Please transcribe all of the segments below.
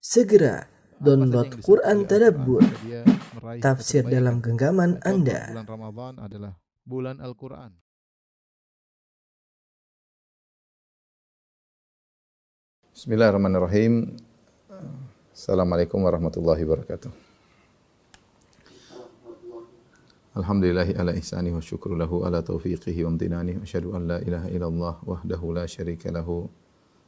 Segera download Quran Tadabbur, tafsir dalam genggaman Anda. Bulan Ramadan adalah bulan Al-Quran. Bismillahirrahmanirrahim. Assalamualaikum warahmatullahi wabarakatuh. Alhamdulillahi ala ihsani wa syukru lahu ala taufiqihi wa amtinani wa asyhadu an la ilaha illallah wahdahu la syarika lahu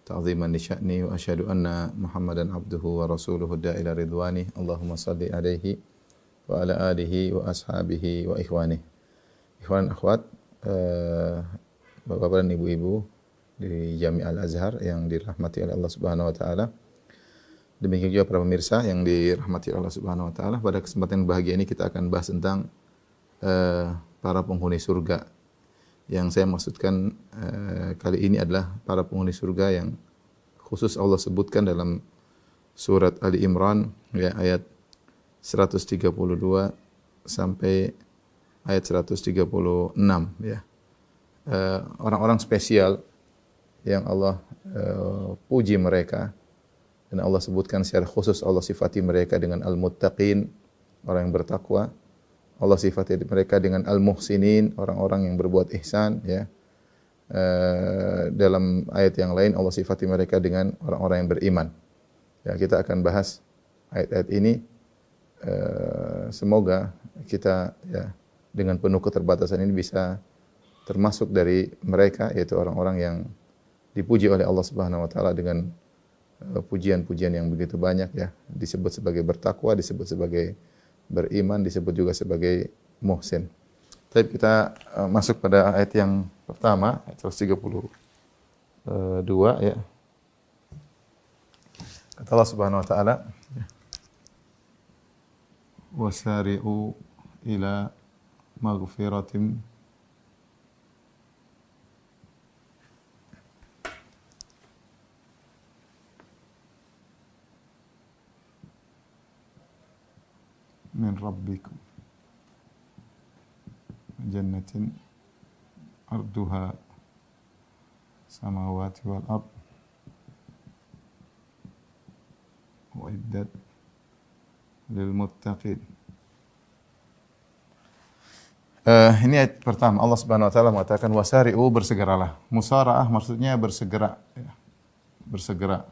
ta'ziman li sya'ni wa asyhadu anna Muhammadan abduhu wa rasuluhu da'ila ridwani Allahumma salli alaihi wa ala alihi wa ashabihi wa ikhwani. Ikhwan akhwat, eh, Bapak dan Ibu-ibu di Jami Al Azhar yang dirahmati oleh Allah Subhanahu wa taala. Demikian juga para pemirsa yang dirahmati oleh Allah Subhanahu wa taala. Pada kesempatan bahagia ini kita akan bahas tentang eh, para penghuni surga. Yang saya maksudkan eh, kali ini adalah para penghuni surga yang khusus Allah sebutkan dalam surat Ali Imran ya ayat 132 sampai ayat 136 ya. Eh, orang-orang spesial yang Allah uh, puji mereka dan Allah sebutkan secara khusus Allah sifati mereka dengan al-muttaqin orang yang bertakwa Allah sifati mereka dengan al-muhsinin orang-orang yang berbuat ihsan ya. Uh, dalam ayat yang lain Allah sifati mereka dengan orang-orang yang beriman. Ya kita akan bahas ayat-ayat ini. Uh, semoga kita ya dengan penuh keterbatasan ini bisa termasuk dari mereka yaitu orang-orang yang dipuji oleh Allah Subhanahu wa taala dengan uh, pujian-pujian yang begitu banyak ya. Disebut sebagai bertakwa disebut sebagai beriman disebut juga sebagai muhsin. Tapi kita uh, masuk pada ayat yang pertama ayat 132 ya. Kata Allah Subhanahu wa taala wasari'u ila maghfiratin من ربكم جنة أرضها السماوات والأرض وعدت للمتقين Uh, ini ayat pertama Allah Subhanahu wa taala mengatakan wasari'u bersegeralah. Musaraah maksudnya bersegera ya. Bersegera.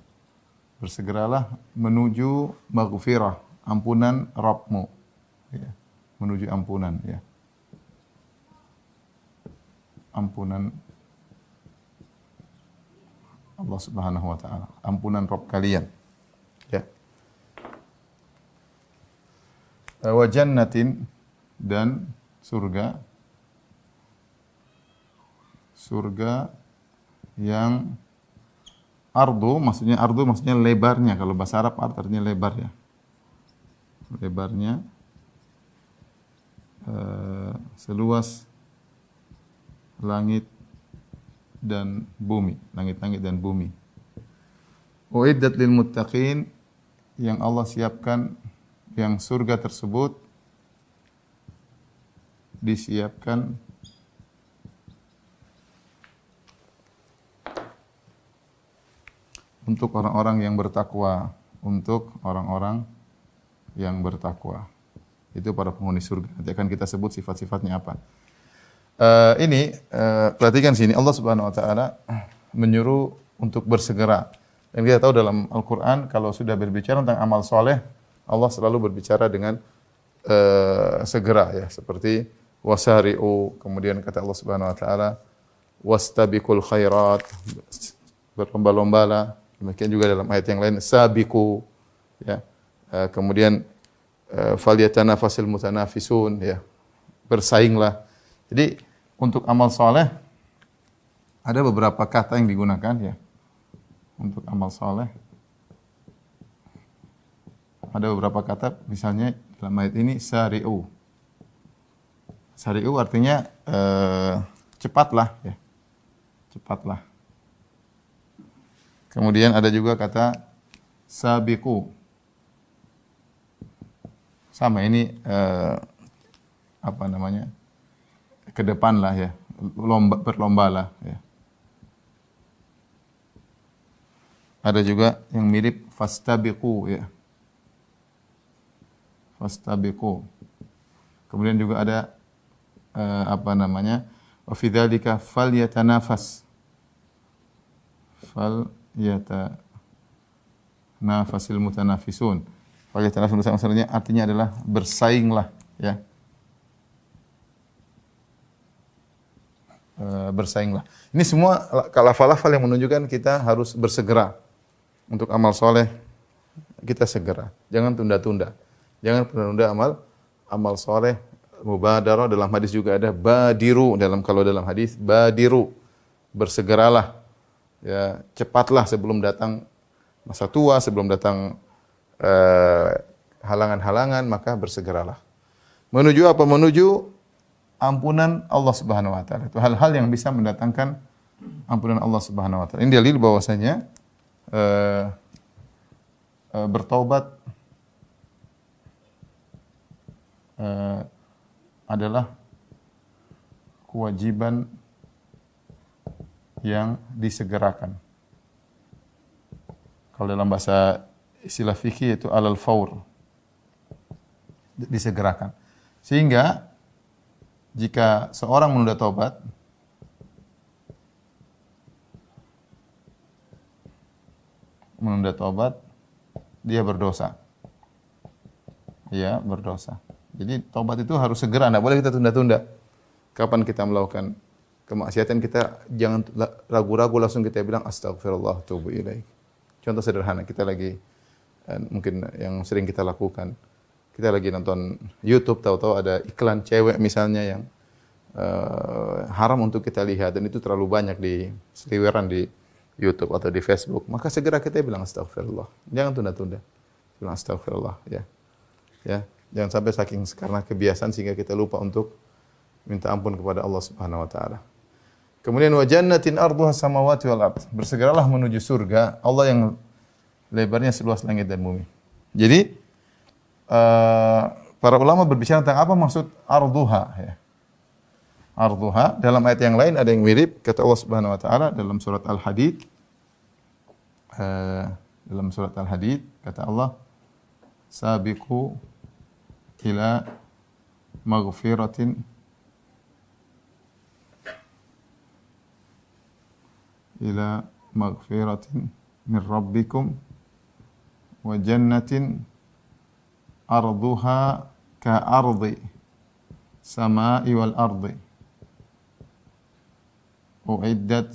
Bersegeralah menuju maghfirah, ampunan Rabbmu. Ya. Menuju ampunan ya. Ampunan Allah Subhanahu wa taala. Ampunan Rabb kalian. Ya. Wa jannatin dan surga surga yang ardu maksudnya ardu maksudnya lebarnya kalau bahasa Arab artinya lebar ya lebarnya uh, seluas langit dan bumi langit-langit dan bumi. Uiddat lil muttaqin yang Allah siapkan yang surga tersebut disiapkan untuk orang-orang yang bertakwa, untuk orang-orang yang bertakwa. Itu para penghuni surga. Nanti akan kita sebut sifat-sifatnya apa. Uh, ini uh, perhatikan sini Allah Subhanahu wa taala menyuruh untuk bersegera. Dan kita tahu dalam Al-Qur'an kalau sudah berbicara tentang amal soleh, Allah selalu berbicara dengan uh, segera ya, seperti wasari'u, kemudian kata Allah Subhanahu wa taala wastabiqul khairat, berlomba-lombalah. Demikian juga dalam ayat yang lain sabiqu ya. Uh, kemudian uh, falyatanafasil mutanafisun ya. Bersainglah. Jadi untuk amal soleh ada beberapa kata yang digunakan ya untuk amal soleh. Ada beberapa kata misalnya dalam ayat ini sari'u. Sari'u artinya eh, cepatlah ya. Cepatlah. Kemudian ada juga kata sabiku. Sama ini eh, apa namanya? ke depan lah ya, lomba berlombalah ya. Ada juga yang mirip fastabiqu ya. Fastabiqu. Kemudian juga ada eh, apa namanya? Wa fi dzalika falyatanafas. Fal yata nafasil mutanafisun. Falyatanafasul maksudnya artinya adalah bersainglah ya. Eh, bersainglah. Ini semua lafal-lafal yang menunjukkan kita harus bersegera untuk amal soleh. Kita segera, jangan tunda-tunda. Jangan tunda-tunda amal amal soleh. Mubadarah dalam hadis juga ada badiru dalam kalau dalam hadis badiru bersegeralah ya cepatlah sebelum datang masa tua sebelum datang halangan-halangan maka bersegeralah menuju apa menuju ampunan Allah Subhanahu wa taala. Itu hal-hal yang bisa mendatangkan ampunan Allah Subhanahu wa taala. Ini dalil bahwasanya uh, uh, bertaubat uh, adalah kewajiban yang disegerakan. Kalau dalam bahasa istilah fikih itu alal faur disegerakan. Sehingga jika seorang menunda taubat menunda taubat dia berdosa. Ya, berdosa. Jadi taubat itu harus segera, tidak boleh kita tunda-tunda. Kapan kita melakukan kemaksiatan kita jangan ragu-ragu langsung kita bilang astagfirullah tubuh ilaih. Contoh sederhana kita lagi mungkin yang sering kita lakukan kita lagi nonton YouTube tahu-tahu ada iklan cewek misalnya yang uh, haram untuk kita lihat dan itu terlalu banyak di seliweran di YouTube atau di Facebook, maka segera kita bilang astagfirullah. Jangan tunda-tunda. Bilang astagfirullah ya. Ya, jangan sampai saking karena kebiasaan sehingga kita lupa untuk minta ampun kepada Allah Subhanahu wa taala. Kemudian wa jannatin arduha samawati wal ard. Bersegeralah menuju surga Allah yang lebarnya seluas langit dan bumi. Jadi uh, para ulama berbicara tentang apa maksud arduha ya. Arduha dalam ayat yang lain ada yang mirip kata Allah Subhanahu wa taala dalam surat Al-Hadid uh, dalam surat Al-Hadid kata Allah sabiqu ila maghfiratin ila maghfiratin min rabbikum wa jannatin arduha ka ardi sama'i wal ardi. Uiddat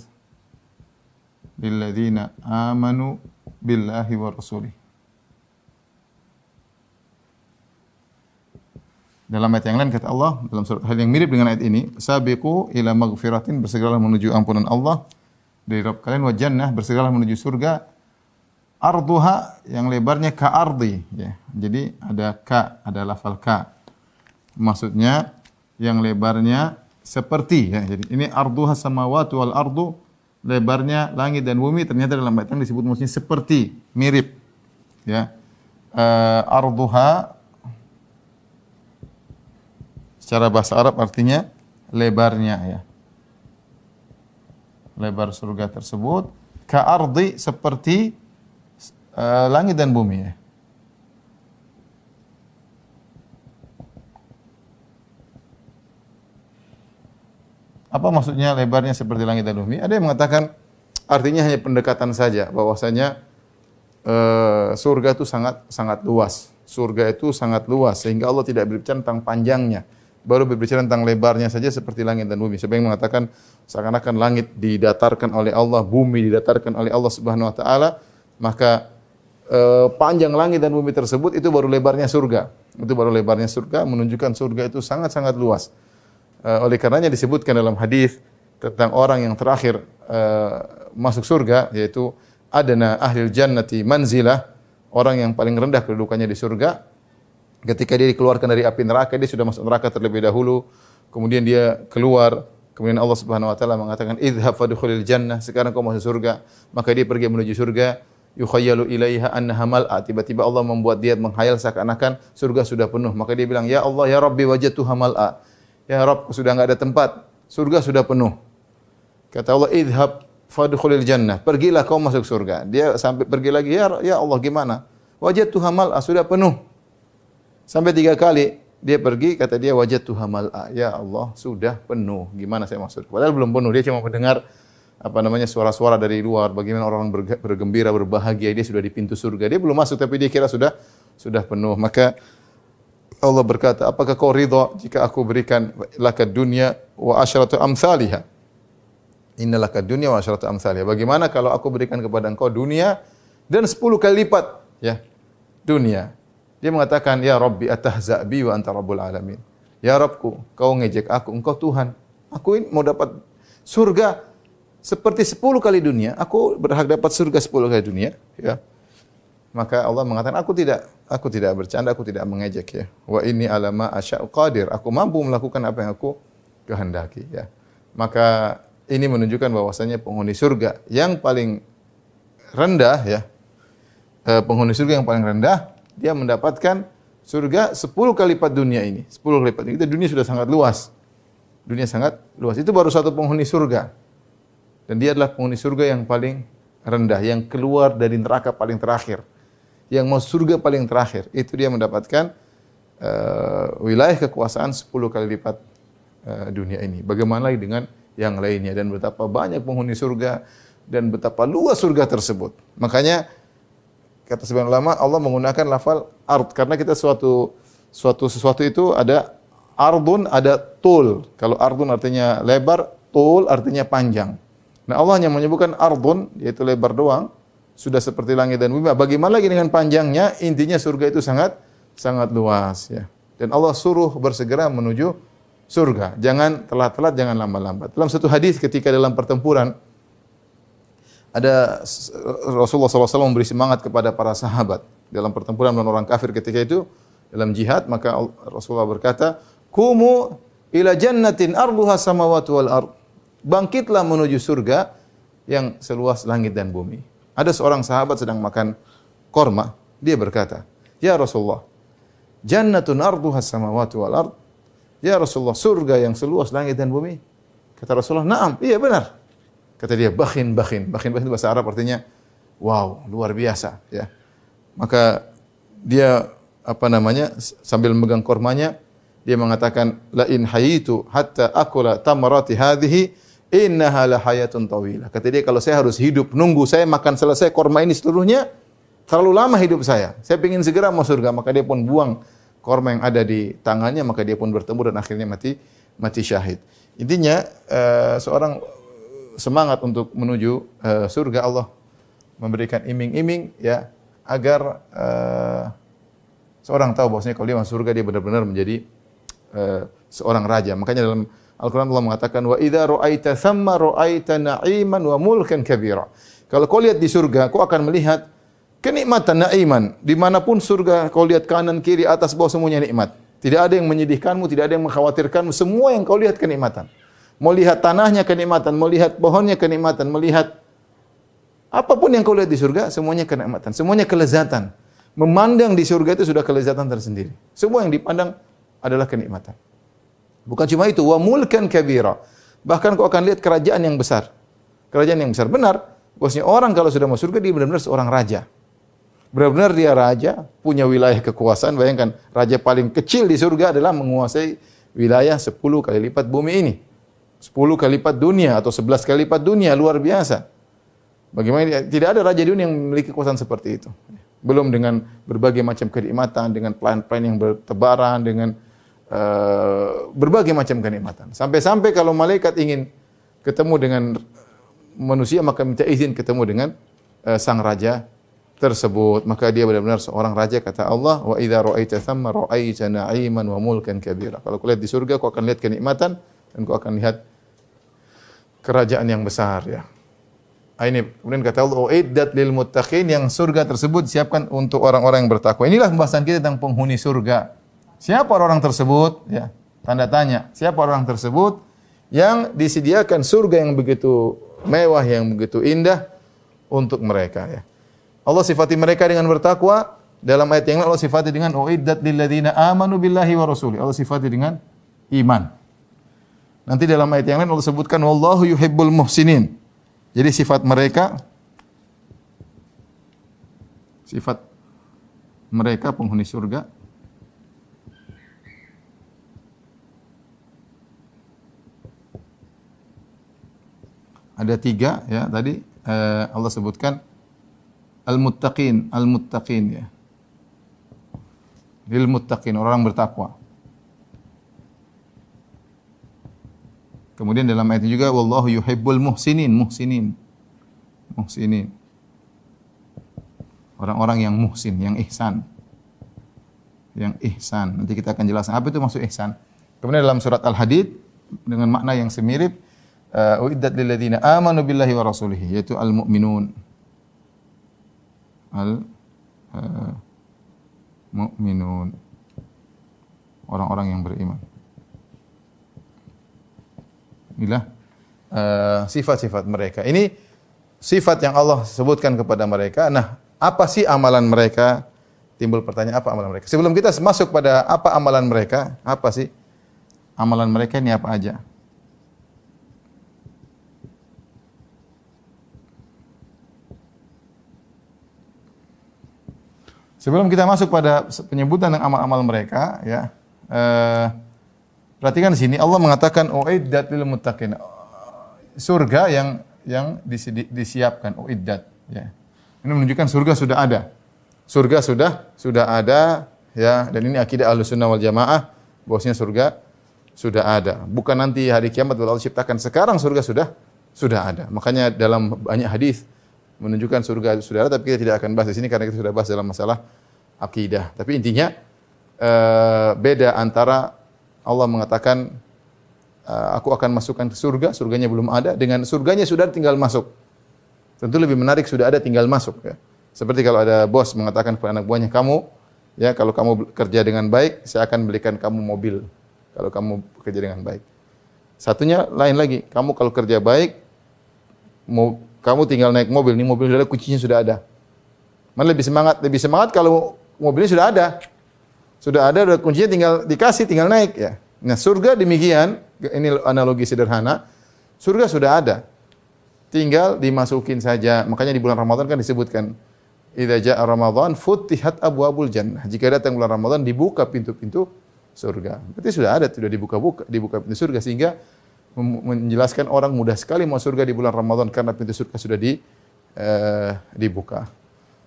lilladzina amanu billahi wa rasulih. Dalam ayat yang lain kata Allah dalam surat hal yang mirip dengan ayat ini, sabiqu ila maghfiratin bersegeralah menuju ampunan Allah. Dari Rabb kalian wa jannah bersegeralah menuju surga arduha yang lebarnya ka ardi ya. Jadi ada ka, ada lafal ka. Maksudnya yang lebarnya seperti ya. Jadi ini arduha samawati wal ardu lebarnya langit dan bumi ternyata dalam ayat disebut maksudnya seperti, mirip. Ya. Uh, arduha secara bahasa Arab artinya lebarnya ya. Lebar surga tersebut ka ardi seperti uh, langit dan bumi ya. Apa maksudnya lebarnya seperti langit dan bumi? Ada yang mengatakan artinya hanya pendekatan saja, bahwasanya uh, surga itu sangat sangat luas. Surga itu sangat luas sehingga Allah tidak berbicara tentang panjangnya. Baru berbicara tentang lebarnya saja seperti langit dan bumi. Sebagian mengatakan seakan-akan langit didatarkan oleh Allah, bumi didatarkan oleh Allah Subhanahu wa taala, maka Eh, panjang langit dan bumi tersebut itu baru lebarnya surga. Itu baru lebarnya surga menunjukkan surga itu sangat-sangat luas. Uh, oleh karenanya disebutkan dalam hadis tentang orang yang terakhir uh, masuk surga yaitu adana ahli jannati manzilah orang yang paling rendah kedudukannya di surga. Ketika dia dikeluarkan dari api neraka dia sudah masuk neraka terlebih dahulu. Kemudian dia keluar. Kemudian Allah Subhanahu wa taala mengatakan idhab fadkhulil jannah. Sekarang kau masuk surga. Maka dia pergi menuju surga yukhayyalu ilaiha annaha mal'a. Tiba-tiba Allah membuat dia menghayal seakan-akan surga sudah penuh. Maka dia bilang, "Ya Allah, ya Rabbi wajadtuha mal'a." Ya Rabb, sudah enggak ada tempat. Surga sudah penuh. Kata Allah, "Idhab fadkhulil jannah. Pergilah kau masuk surga. Dia sampai pergi lagi, ya, ya Allah gimana? Wajadtu hamal, sudah penuh. Sampai tiga kali dia pergi, kata dia wajadtu hamal, ya Allah sudah penuh. Gimana saya masuk? Padahal belum penuh. Dia cuma mendengar apa namanya suara-suara dari luar. Bagaimana orang bergembira, berbahagia. Dia sudah di pintu surga. Dia belum masuk, tapi dia kira sudah sudah penuh. Maka Allah berkata, apakah kau ridha jika aku berikan laka dunia wa asyratu amsalihah? Innalaka dunia wa asyratu amsalihah. Bagaimana kalau aku berikan kepada engkau dunia dan sepuluh kali lipat ya dunia. Dia mengatakan, "Ya Rabbi atahza bi wa anta rabbul alamin." Ya Rabbku, kau ngejek aku, engkau Tuhan. Aku ini mau dapat surga seperti sepuluh kali dunia. Aku berhak dapat surga sepuluh kali dunia. Ya. Maka Allah mengatakan, aku tidak aku tidak bercanda, aku tidak mengejek ya. Wa ini alama asya'u qadir. Aku mampu melakukan apa yang aku kehendaki ya. Maka ini menunjukkan bahwasanya penghuni surga yang paling rendah ya, eh, penghuni surga yang paling rendah, dia mendapatkan surga 10 kali lipat dunia ini. 10 kali lipat. Itu dunia sudah sangat luas. Dunia sangat luas. Itu baru satu penghuni surga. Dan dia adalah penghuni surga yang paling rendah, yang keluar dari neraka paling terakhir. Yang mau surga paling terakhir. Itu dia mendapatkan uh, wilayah kekuasaan 10 kali lipat uh, dunia ini. Bagaimana lagi dengan yang lainnya dan betapa banyak penghuni surga dan betapa luas surga tersebut. Makanya kata sebagian ulama Allah menggunakan lafal ard karena kita suatu suatu sesuatu itu ada ardun ada tul. Kalau ardun artinya lebar, tul artinya panjang. Nah Allah hanya menyebutkan ardun yaitu lebar doang sudah seperti langit dan bumi. Bagaimana lagi dengan panjangnya? Intinya surga itu sangat sangat luas ya. Dan Allah suruh bersegera menuju surga. Jangan telat-telat, jangan lambat-lambat. Dalam satu hadis ketika dalam pertempuran ada Rasulullah SAW memberi semangat kepada para sahabat dalam pertempuran dengan orang kafir ketika itu dalam jihad maka Rasulullah berkata, "Kumu ila jannatin arduha samawati wal ard." Bangkitlah menuju surga yang seluas langit dan bumi. Ada seorang sahabat sedang makan korma, dia berkata, "Ya Rasulullah, jannatun arduha samawati wal ard." Ya Rasulullah, surga yang seluas langit dan bumi. Kata Rasulullah, "Na'am, iya benar." Kata dia, "Bakhin, bakhin." Bakhin, bakhin bahasa Arab artinya wow, luar biasa, ya. Maka dia apa namanya sambil memegang kormanya dia mengatakan la in hayitu hatta akula tamarati hadhihi innaha la hayatun tawilah. Kata dia kalau saya harus hidup nunggu saya makan selesai korma ini seluruhnya terlalu lama hidup saya. Saya ingin segera masuk surga, maka dia pun buang korma yang ada di tangannya maka dia pun bertemu dan akhirnya mati mati syahid. Intinya uh, seorang semangat untuk menuju uh, surga Allah memberikan iming-iming ya agar uh, seorang tahu bahwasanya kalau dia masuk surga dia benar-benar menjadi uh, seorang raja. Makanya dalam Al-Quran Allah mengatakan wa idza ra'aita thamma ra'aita na'iman wa mulkan kabira. Kalau kau lihat di surga, kau akan melihat kenikmatan naiman. Di mana pun surga kau lihat kanan kiri atas bawah semuanya nikmat. Tidak ada yang menyedihkanmu tidak ada yang mengkhawatirkanmu. Semua yang kau lihat kenikmatan. Mau lihat tanahnya kenikmatan mau lihat pohonnya kenikmatan melihat apa pun yang kau lihat di surga semuanya kenikmatan semuanya kelezatan. Memandang di surga itu sudah kelezatan tersendiri. Semua yang dipandang adalah kenikmatan bukan cuma itu wa mulkan kabira bahkan kau akan lihat kerajaan yang besar kerajaan yang besar benar bosnya orang kalau sudah masuk surga dia benar-benar seorang raja benar-benar dia raja, punya wilayah kekuasaan. Bayangkan, raja paling kecil di surga adalah menguasai wilayah 10 kali lipat bumi ini. 10 kali lipat dunia atau 11 kali lipat dunia, luar biasa. Bagaimana tidak ada raja dunia yang memiliki kekuasaan seperti itu. Belum dengan berbagai macam kenikmatan, dengan plan-plan yang bertebaran, dengan uh, berbagai macam kenikmatan. Sampai-sampai kalau malaikat ingin ketemu dengan manusia maka minta izin ketemu dengan uh, sang raja tersebut. Maka dia benar-benar seorang raja kata Allah wa idza ra'aita thamma ra'aita na'iman wa mulkan kabira. Kalau kau lihat di surga kau akan lihat kenikmatan dan kau akan lihat kerajaan yang besar ya. Ah, ini kemudian kata Allah uiddat lil muttaqin yang surga tersebut siapkan untuk orang-orang yang bertakwa. Inilah pembahasan kita tentang penghuni surga siapa orang tersebut ya tanda tanya siapa orang tersebut yang disediakan surga yang begitu mewah yang begitu indah untuk mereka ya Allah sifati mereka dengan bertakwa. Dalam ayat yang lain Allah sifati dengan uiddat lil ladzina amanu billahi wa rasuli. Allah sifati dengan iman. Nanti dalam ayat yang lain Allah sebutkan wallahu yuhibbul muhsinin. Jadi sifat mereka sifat mereka penghuni surga ada tiga ya tadi eh, Allah sebutkan al-muttaqin al-muttaqin ya. Lil muttaqin orang bertakwa. Kemudian dalam ayat juga wallahu yuhibbul muhsinin muhsinin. Muhsinin. Orang-orang yang muhsin yang ihsan. Yang ihsan. Nanti kita akan jelaskan. Apa itu maksud ihsan? Kemudian dalam surat al-hadid dengan makna yang semirip uh, uiddat lil ladzina amanu billahi wa rasulihi yaitu al mu'minun al uh, mu'minun. Orang-orang yang beriman. Inilah uh, sifat-sifat mereka. Ini sifat yang Allah sebutkan kepada mereka. Nah apa sih amalan mereka? Timbul pertanyaan apa amalan mereka? Sebelum kita masuk pada apa amalan mereka apa sih? Amalan mereka ini apa aja Sebelum kita masuk pada penyebutan yang amal-amal mereka, ya, eh, perhatikan di sini Allah mengatakan uiddat lil muttaqin. Surga yang yang disiapkan uiddat, ya. Ini menunjukkan surga sudah ada. Surga sudah sudah ada, ya, dan ini akidah Ahlussunnah wal Jamaah bahwasanya surga sudah ada. Bukan nanti hari kiamat Allah ciptakan, sekarang surga sudah sudah ada. Makanya dalam banyak hadis menunjukkan surga sudah ada, tapi kita tidak akan bahas di sini karena kita sudah bahas dalam masalah akidah. Tapi intinya uh, beda antara Allah mengatakan uh, aku akan masukkan ke surga, surganya belum ada dengan surganya sudah tinggal masuk. Tentu lebih menarik sudah ada tinggal masuk ya. Seperti kalau ada bos mengatakan kepada anak buahnya kamu ya kalau kamu kerja dengan baik saya akan belikan kamu mobil kalau kamu bekerja dengan baik. Satunya lain lagi, kamu kalau kerja baik mau kamu tinggal naik mobil, ini mobil sudah ada, kuncinya sudah ada. Mana lebih semangat? Lebih semangat kalau mobilnya sudah ada. Sudah ada, sudah kuncinya tinggal dikasih, tinggal naik ya. Nah, surga demikian, ini analogi sederhana. Surga sudah ada. Tinggal dimasukin saja. Makanya di bulan Ramadan kan disebutkan Idza jaa Ramadan futihat abwabul jannah. Jika datang bulan Ramadan dibuka pintu-pintu surga. Berarti sudah ada, sudah dibuka-buka, dibuka pintu surga sehingga menjelaskan orang mudah sekali mau surga di bulan Ramadan karena pintu surga sudah di, uh, dibuka.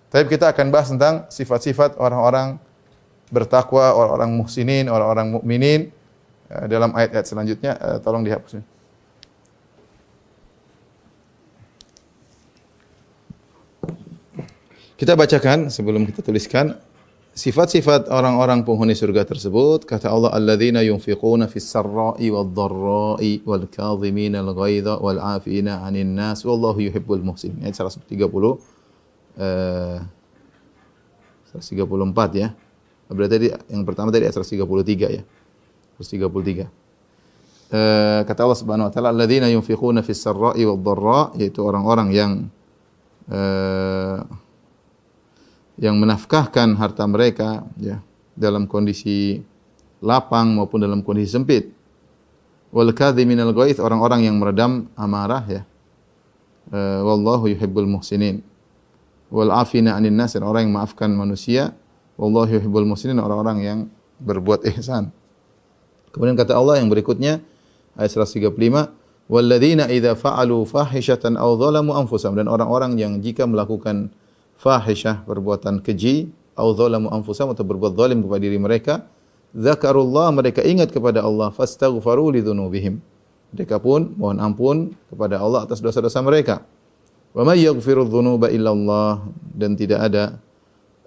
Tapi kita akan bahas tentang sifat-sifat orang-orang bertakwa, orang-orang muhsinin, orang-orang mukminin uh, dalam ayat-ayat selanjutnya. Uh, tolong dihapus. Kita bacakan sebelum kita tuliskan Sifat-sifat orang-orang penghuni surga tersebut kata Allah alladzina yunfiquna fis sarra'i wad dharra'i wal kadhimina al ghaidha wal 'afina 'anil nas wallahu yuhibbul muhsinin. Ayat 130 eh 134 ya. Berarti tadi yang pertama tadi ayat 133 ya. 133. Eh kata Allah Subhanahu wa taala alladzina yunfiquna fis sarra'i wad yaitu orang-orang yang eh yang menafkahkan harta mereka ya dalam kondisi lapang maupun dalam kondisi sempit. Wal kadhiminal ghaith orang-orang yang meredam amarah ya. Uh, wallahu yuhibbul muhsinin. Wal afina 'anil nas orang yang maafkan manusia. Wallahu yuhibbul muhsinin orang-orang yang berbuat ihsan. Kemudian kata Allah yang berikutnya ayat 135 walladzina idza fa'alu fahishatan aw dhalamu anfusahum dan orang-orang yang jika melakukan fahisyah, perbuatan keji, atau zalamu anfusahum atau berbuat zalim kepada diri mereka, zakarullah mereka ingat kepada Allah, fastaghfaru li. Mereka pun mohon ampun kepada Allah atas dosa-dosa mereka. Wa may yaghfiru dzunuba illa Allah dan tidak ada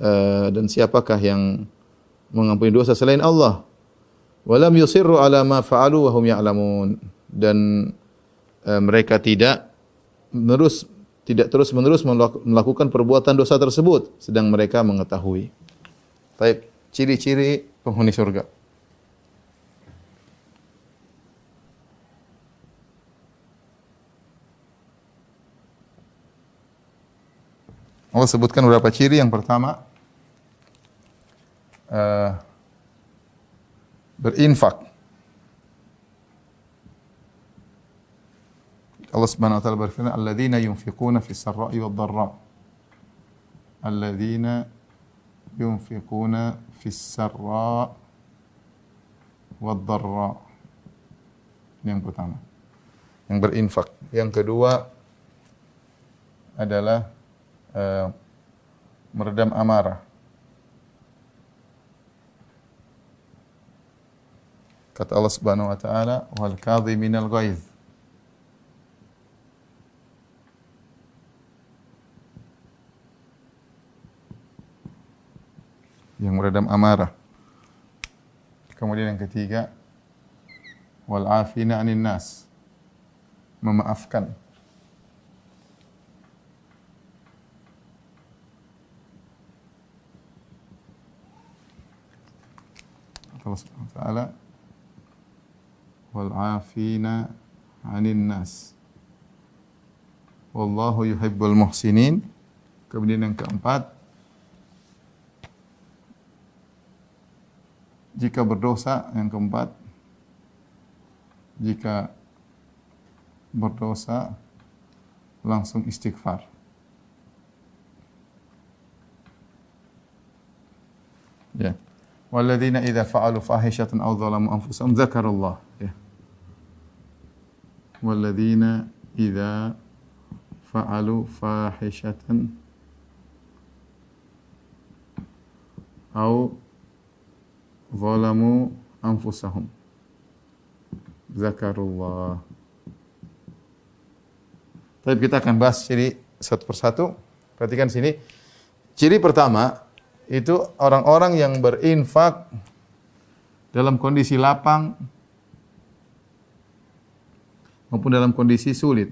uh, dan siapakah yang mengampuni dosa selain Allah? Walam yusirru ala ma fa'alu wa hum ya'lamun dan uh, mereka tidak menerus tidak terus-menerus melakukan perbuatan dosa tersebut sedang mereka mengetahui. Baik, ciri-ciri penghuni surga. Allah sebutkan beberapa ciri. Yang pertama, uh, berinfak. Allah Subhanahu wa taala berfirman, "Alladzina yunfiquna fis sarra'i wad dharra." Alladzina yunfiquna fis sarra' yang pertama. Yang berinfak. Yang kedua adalah uh, meredam amarah. Kata Allah Subhanahu wa taala, "Wal kadhiminal ghaiz." Yang meredam amarah. Kemudian yang ketiga, wal afina 'anil nas. Memaafkan. Allah Subhanahu wa taala wal afina 'anil nas. Wallahu yuhibbul muhsinin. Kemudian yang keempat, jika berdosa yang keempat, jika berdosa langsung istighfar. Ya. Walladzina idza fa'alu fahishatan aw dhalamu anfusahum dzakarallah. Ya. Walladzina idza fa'alu fahishatan aw dhalamu anfusahum zakarullah Tapi kita akan bahas ciri satu persatu. Perhatikan sini. Ciri pertama itu orang-orang yang berinfak dalam kondisi lapang maupun dalam kondisi sulit.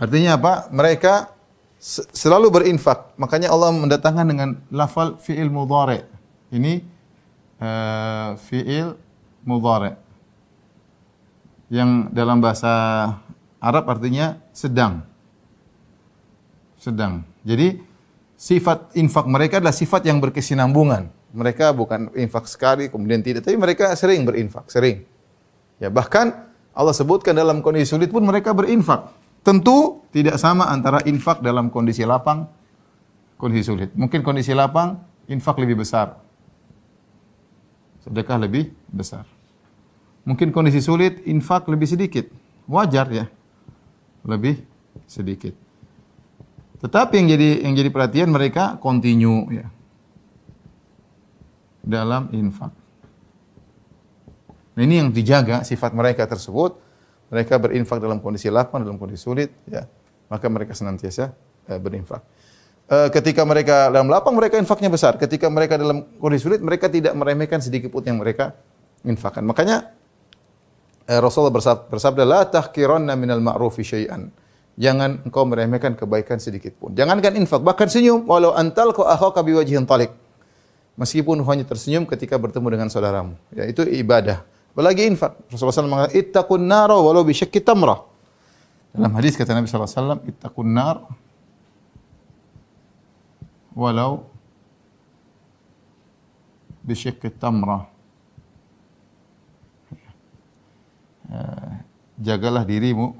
Artinya apa? Mereka selalu berinfak. Makanya Allah mendatangkan dengan lafal fi'il mudhari. Ini uh, fi'il mudhari. Yang dalam bahasa Arab artinya sedang. Sedang. Jadi sifat infak mereka adalah sifat yang berkesinambungan. Mereka bukan infak sekali kemudian tidak, tapi mereka sering berinfak, sering. Ya, bahkan Allah sebutkan dalam kondisi sulit pun mereka berinfak. Tentu tidak sama antara infak dalam kondisi lapang, kondisi sulit. Mungkin kondisi lapang, infak lebih besar. Sedekah lebih besar. Mungkin kondisi sulit, infak lebih sedikit. Wajar ya. Lebih sedikit. Tetapi yang jadi yang jadi perhatian mereka continue ya. Dalam infak. Nah, ini yang dijaga sifat mereka tersebut. Mereka berinfak dalam kondisi lapang, dalam kondisi sulit, ya. Maka mereka senantiasa eh, berinfak. Eh, ketika mereka dalam lapang, mereka infaknya besar. Ketika mereka dalam kondisi sulit, mereka tidak meremehkan sedikit pun yang mereka infakkan. Makanya eh, Rasulullah bersabda, "La tahkiranna minal ma'rufi syai'an." Jangan engkau meremehkan kebaikan sedikit pun. Jangankan infak, bahkan senyum walau antal ko akhaka biwajhin talik. Meskipun hanya tersenyum ketika bertemu dengan saudaramu. Ya, itu ibadah. Apalagi infak. Rasulullah SAW mengatakan, ittaqun nara walau bisyakki tamrah. Dalam hadis kata Nabi SAW, ittaqun nar walau bisyakki tamrah. Jagalah dirimu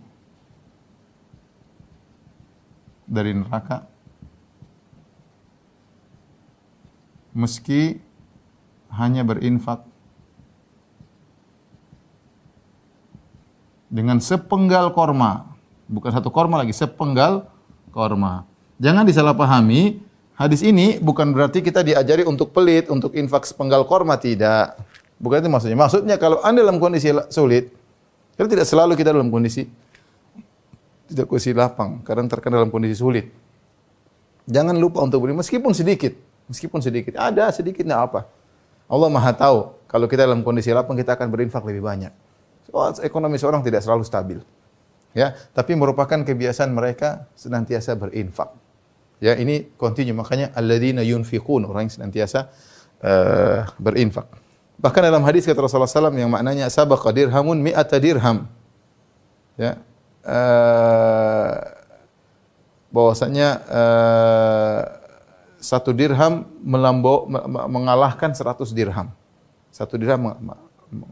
dari neraka meski hanya berinfak dengan sepenggal korma. Bukan satu korma lagi sepenggal korma. Jangan disalahpahami hadis ini bukan berarti kita diajari untuk pelit untuk infak sepenggal korma tidak bukan itu maksudnya maksudnya kalau anda dalam kondisi sulit karena tidak selalu kita dalam kondisi tidak kondisi lapang, kadang terkena dalam kondisi sulit. Jangan lupa untuk beri meskipun sedikit, meskipun sedikit. Ada sedikit enggak apa. Allah Maha tahu kalau kita dalam kondisi lapang kita akan berinfak lebih banyak. So, ekonomi seorang tidak selalu stabil. Ya, tapi merupakan kebiasaan mereka senantiasa berinfak. Ya, ini continue makanya alladzina yunfiqun orang yang senantiasa uh, berinfak. Bahkan dalam hadis kata Rasulullah SAW yang maknanya sabaqa dirhamun mi'ata dirham. Ya, uh, bahwasanya uh, satu dirham melambo, mengalahkan seratus dirham. Satu dirham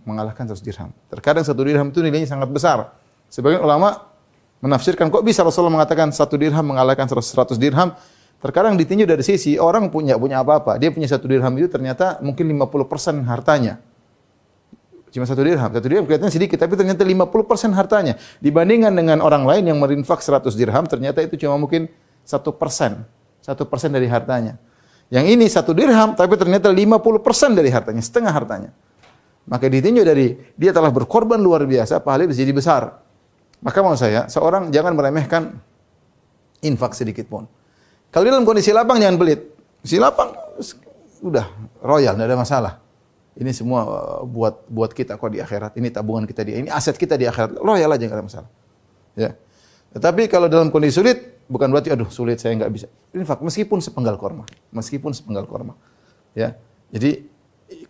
mengalahkan seratus dirham. Terkadang satu dirham itu nilainya sangat besar. Sebagian ulama menafsirkan kok bisa Rasulullah mengatakan satu dirham mengalahkan 100 dirham. Terkadang ditinjau dari sisi orang punya punya apa-apa. Dia punya satu dirham itu ternyata mungkin 50% hartanya. Cuma satu dirham. Satu dirham kelihatannya sedikit, tapi ternyata 50% hartanya. Dibandingkan dengan orang lain yang merinfak 100 dirham, ternyata itu cuma mungkin satu persen. Satu persen dari hartanya. Yang ini satu dirham, tapi ternyata 50% dari hartanya, setengah hartanya. Maka ditinjau dari dia telah berkorban luar biasa, pahalanya jadi besar. Maka mau saya, seorang jangan meremehkan infak sedikit pun. Kalau dalam kondisi lapang jangan pelit. Si lapang udah royal, tidak ada masalah. Ini semua uh, buat buat kita kok di akhirat. Ini tabungan kita di ini aset kita di akhirat. Royal aja nggak ada masalah. Ya. Tetapi kalau dalam kondisi sulit, bukan berarti aduh sulit saya nggak bisa. Infak meskipun sepenggal korma, meskipun sepenggal korma. Ya. Jadi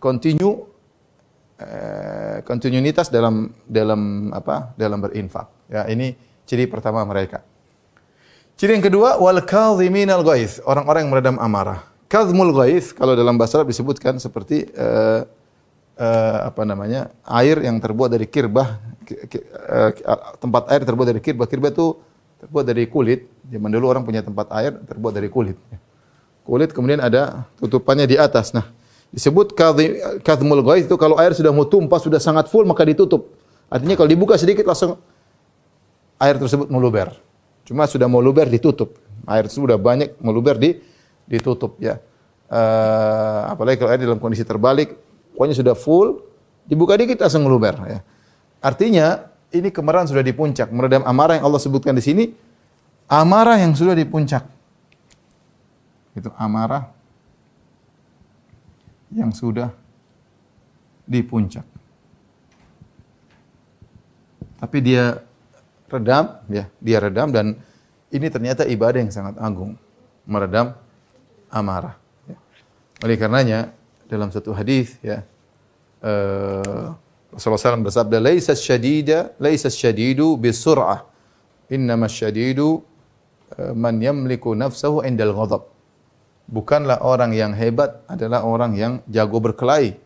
continue eh, kontinuitas dalam dalam apa? dalam berinfak. Ya, ini ciri pertama mereka. Ciri yang kedua wal kadhiminal ghaiz, orang-orang yang meredam amarah. Kadhmul ghaiz kalau dalam bahasa Arab disebutkan seperti uh, uh, apa namanya? air yang terbuat dari kirbah tempat air terbuat dari kirbah. Kirbah itu terbuat dari kulit. Zaman dulu orang punya tempat air terbuat dari kulit. Kulit kemudian ada tutupannya di atas. Nah, disebut kadhmul ghaiz itu kalau air sudah mau tumpah sudah sangat full maka ditutup. Artinya kalau dibuka sedikit langsung air tersebut meluber. Cuma sudah mau luber ditutup. Air sudah banyak mau luber di ditutup ya. Uh, apalagi kalau air dalam kondisi terbalik, pokoknya sudah full, dibuka dikit langsung meluber ya. Artinya ini kemarahan sudah di puncak, meredam amarah yang Allah sebutkan di sini, amarah yang sudah di puncak. Itu amarah yang sudah di puncak. Tapi dia redam, ya, dia redam dan ini ternyata ibadah yang sangat agung, meredam amarah. Ya. Oleh karenanya dalam satu hadis ya uh, Rasulullah SAW bersabda, "Laisa syadida, laisa syadidu bisur'ah, innama syadidu uh, man yamliku nafsahu indal ghadab." Bukanlah orang yang hebat adalah orang yang jago berkelahi,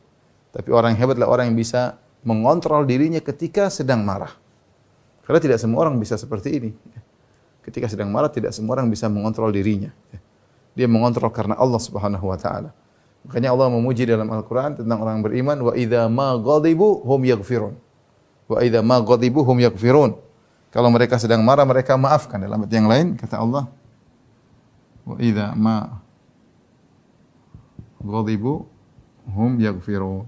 tapi orang yang hebat adalah orang yang bisa mengontrol dirinya ketika sedang marah. Karena tidak semua orang bisa seperti ini. Ketika sedang marah tidak semua orang bisa mengontrol dirinya. Dia mengontrol karena Allah Subhanahu wa taala. Makanya Allah memuji dalam Al-Qur'an tentang orang beriman wa idza ma ghadibu hum yaghfirun. Wa idza ma ghadibu hum yaghfirun. Kalau mereka sedang marah mereka maafkan. Dalam ayat yang lain kata Allah wa idza ma ghadibu hum yaghfirun.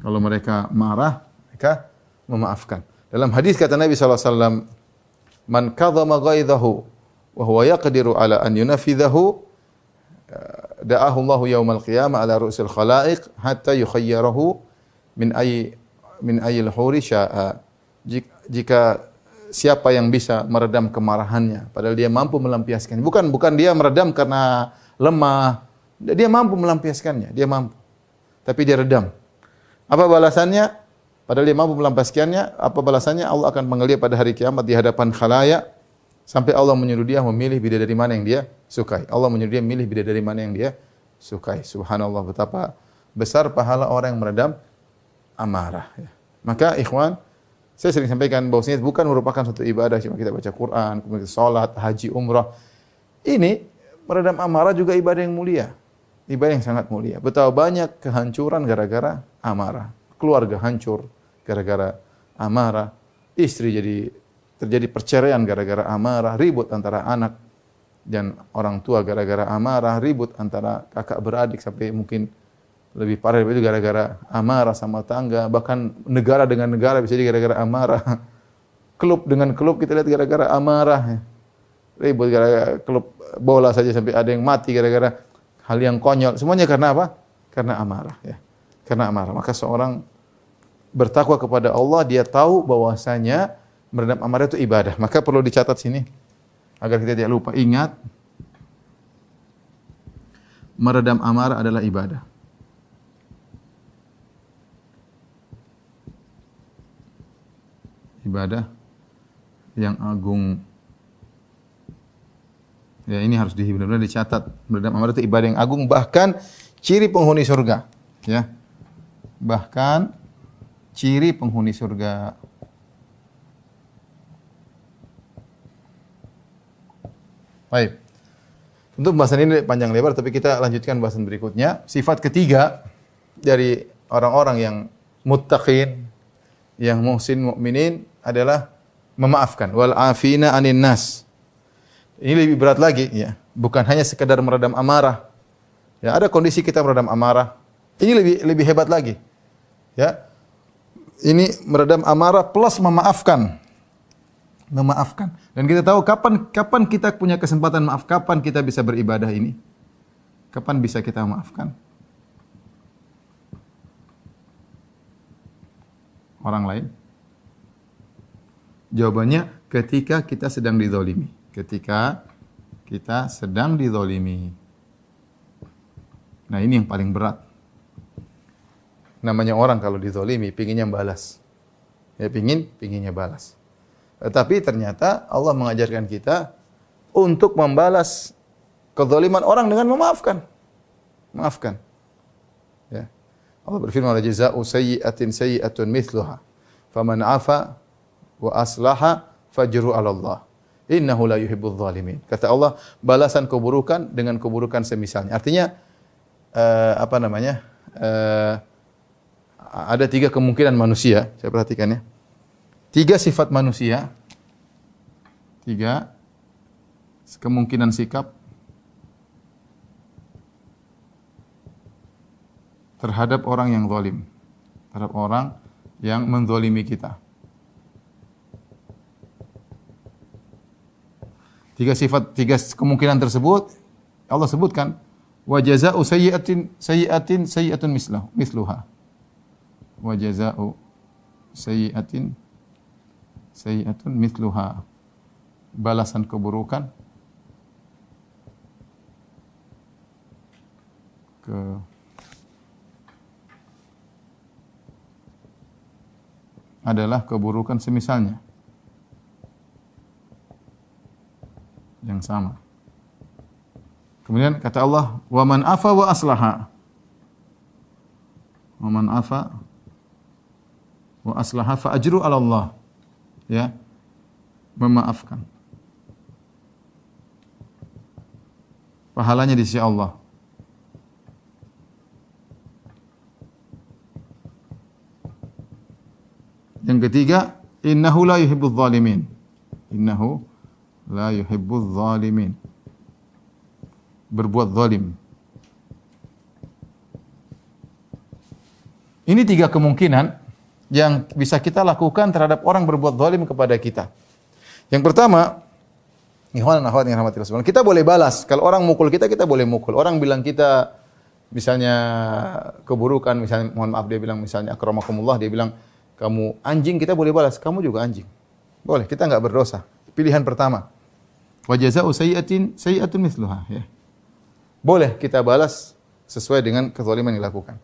Kalau mereka marah mereka memaafkan. Dalam hadis kata Nabi SAW, Man kadhama ghaidahu wa huwa yaqdiru ala an yunafidhahu da'ahu Allahu yaumal qiyamah ala ru'sil khalaiq hatta yukhayyarahu min ay min ayil huri sya'a. Jika siapa yang bisa meredam kemarahannya padahal dia mampu melampiaskannya. Bukan bukan dia meredam karena lemah. Dia mampu melampiaskannya, dia mampu. Tapi dia redam. Apa balasannya? Padahal dia mampu melampiaskannya, apa balasannya? Allah akan dia pada hari kiamat di hadapan khalayak sampai Allah menyuruh dia memilih bidadari mana yang dia sukai. Allah menyuruh dia memilih bidadari mana yang dia sukai. Subhanallah betapa besar pahala orang yang meredam amarah. Ya. Maka ikhwan, saya sering sampaikan bahwasanya bukan merupakan satu ibadah cuma kita baca Quran, kemudian salat, haji, umrah. Ini meredam amarah juga ibadah yang mulia. Ibadah yang sangat mulia. Betapa banyak kehancuran gara-gara amarah. Keluarga hancur, gara-gara amarah, istri jadi terjadi perceraian gara-gara amarah, ribut antara anak dan orang tua gara-gara amarah, ribut antara kakak beradik sampai mungkin lebih parah itu gara-gara amarah sama tangga, bahkan negara dengan negara bisa jadi gara-gara amarah. Klub dengan klub kita lihat gara-gara amarah. Ribut gara-gara klub bola saja sampai ada yang mati gara-gara hal yang konyol. Semuanya karena apa? Karena amarah ya. Karena amarah. Maka seorang bertakwa kepada Allah, dia tahu bahwasanya meredam amarah itu ibadah. Maka perlu dicatat sini agar kita tidak lupa. Ingat meredam amarah adalah ibadah. Ibadah yang agung. Ya ini harus di benar-benar dicatat. Berdendam amarah itu ibadah yang agung bahkan ciri penghuni surga. Ya. Bahkan ciri penghuni surga. Baik. Untuk bahasan ini panjang lebar, tapi kita lanjutkan bahasan berikutnya. Sifat ketiga dari orang-orang yang muttaqin, yang muhsin mukminin adalah memaafkan. Wal afina anin nas. Ini lebih berat lagi, ya. Bukan hanya sekedar meredam amarah. Ya, ada kondisi kita meredam amarah. Ini lebih lebih hebat lagi. Ya. Ini meredam amarah plus memaafkan. Memaafkan. Dan kita tahu kapan kapan kita punya kesempatan maaf, kapan kita bisa beribadah ini? Kapan bisa kita maafkan? Orang lain? Jawabannya ketika kita sedang dizolimi. Ketika kita sedang dizolimi. Nah ini yang paling berat. Namanya orang kalau dizolimi, pinginnya balas. Ya pingin, pinginnya balas. Tetapi ternyata Allah mengajarkan kita untuk membalas kezaliman orang dengan memaafkan. Maafkan. Ya. Allah berfirman, "La jazaa'u sayyi'atin sayyi'atun mithluha. Faman 'afa wa aslaha fajru 'ala Allah. Innahu la yuhibbudz zalimin." Kata Allah, balasan keburukan dengan keburukan semisalnya. Artinya uh, apa namanya? Uh, ada tiga kemungkinan manusia, saya perhatikan ya. Tiga sifat manusia. Tiga kemungkinan sikap terhadap orang yang zalim. Terhadap orang yang menzalimi kita. Tiga sifat, tiga kemungkinan tersebut Allah sebutkan wa jazaa'u sayyi'atin sayyi'atin sayyi'atun mislahu misluha. Wa jazaa'u sayyi'atin sayyi'atun mithluha. Balasan keburukan ke adalah keburukan semisalnya yang sama. Kemudian kata Allah, "Wa man afa wa aslaha." Wa man afa wa aslaha fa ajru 'ala Allah ya memaafkan. Pahalanya di sisi Allah. Yang ketiga, innahu la yuhibbudz zalimin. Innahu la yuhibbudz zalimin. Berbuat zalim. Ini tiga kemungkinan yang bisa kita lakukan terhadap orang berbuat zalim kepada kita. Yang pertama, akhwat yang rahmati Rasulullah. Kita boleh balas. Kalau orang mukul kita, kita boleh mukul. Orang bilang kita misalnya keburukan, misalnya mohon maaf dia bilang misalnya akramakumullah, dia bilang kamu anjing, kita boleh balas. Kamu juga anjing. Boleh, kita nggak berdosa. Pilihan pertama. Wa jazaa'u sayyi'atin sayyi'atun mithluha, ya. Boleh kita balas sesuai dengan kezaliman yang dilakukan.